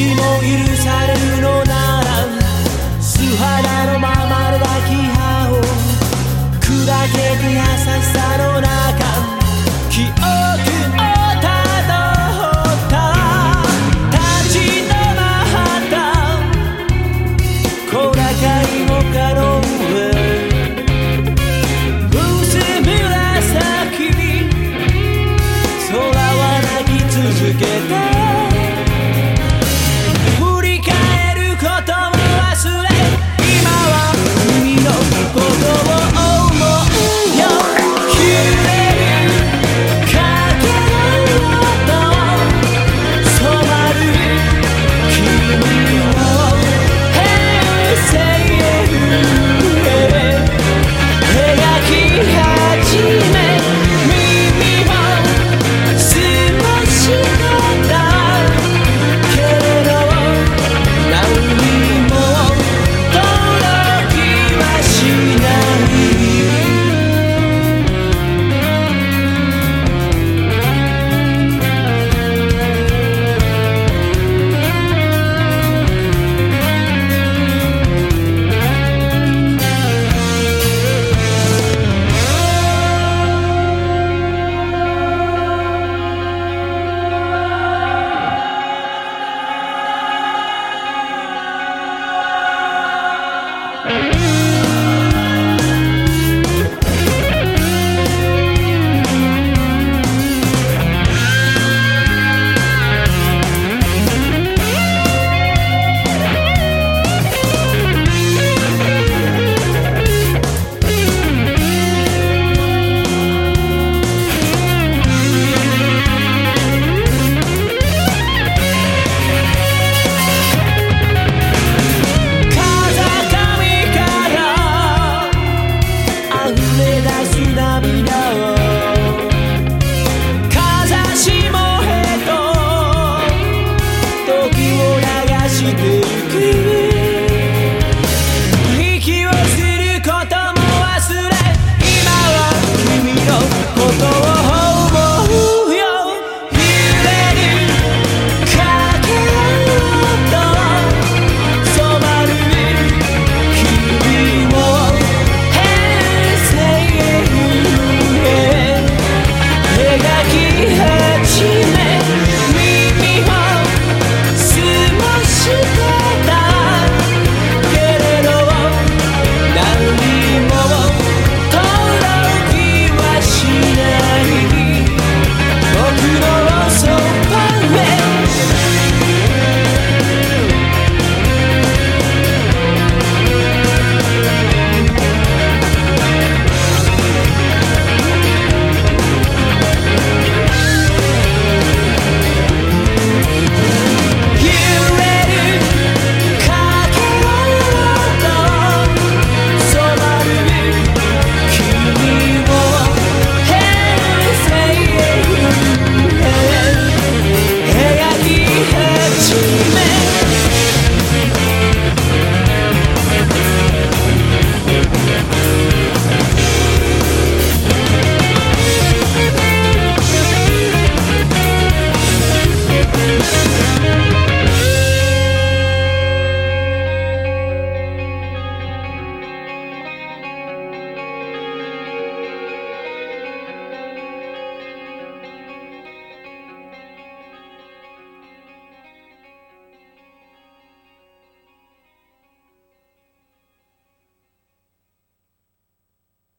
しも許されるのなら素肌のままの抱き葉を砕けて優しさの中記憶をたたっ立ち止まは泣き続けた Bye.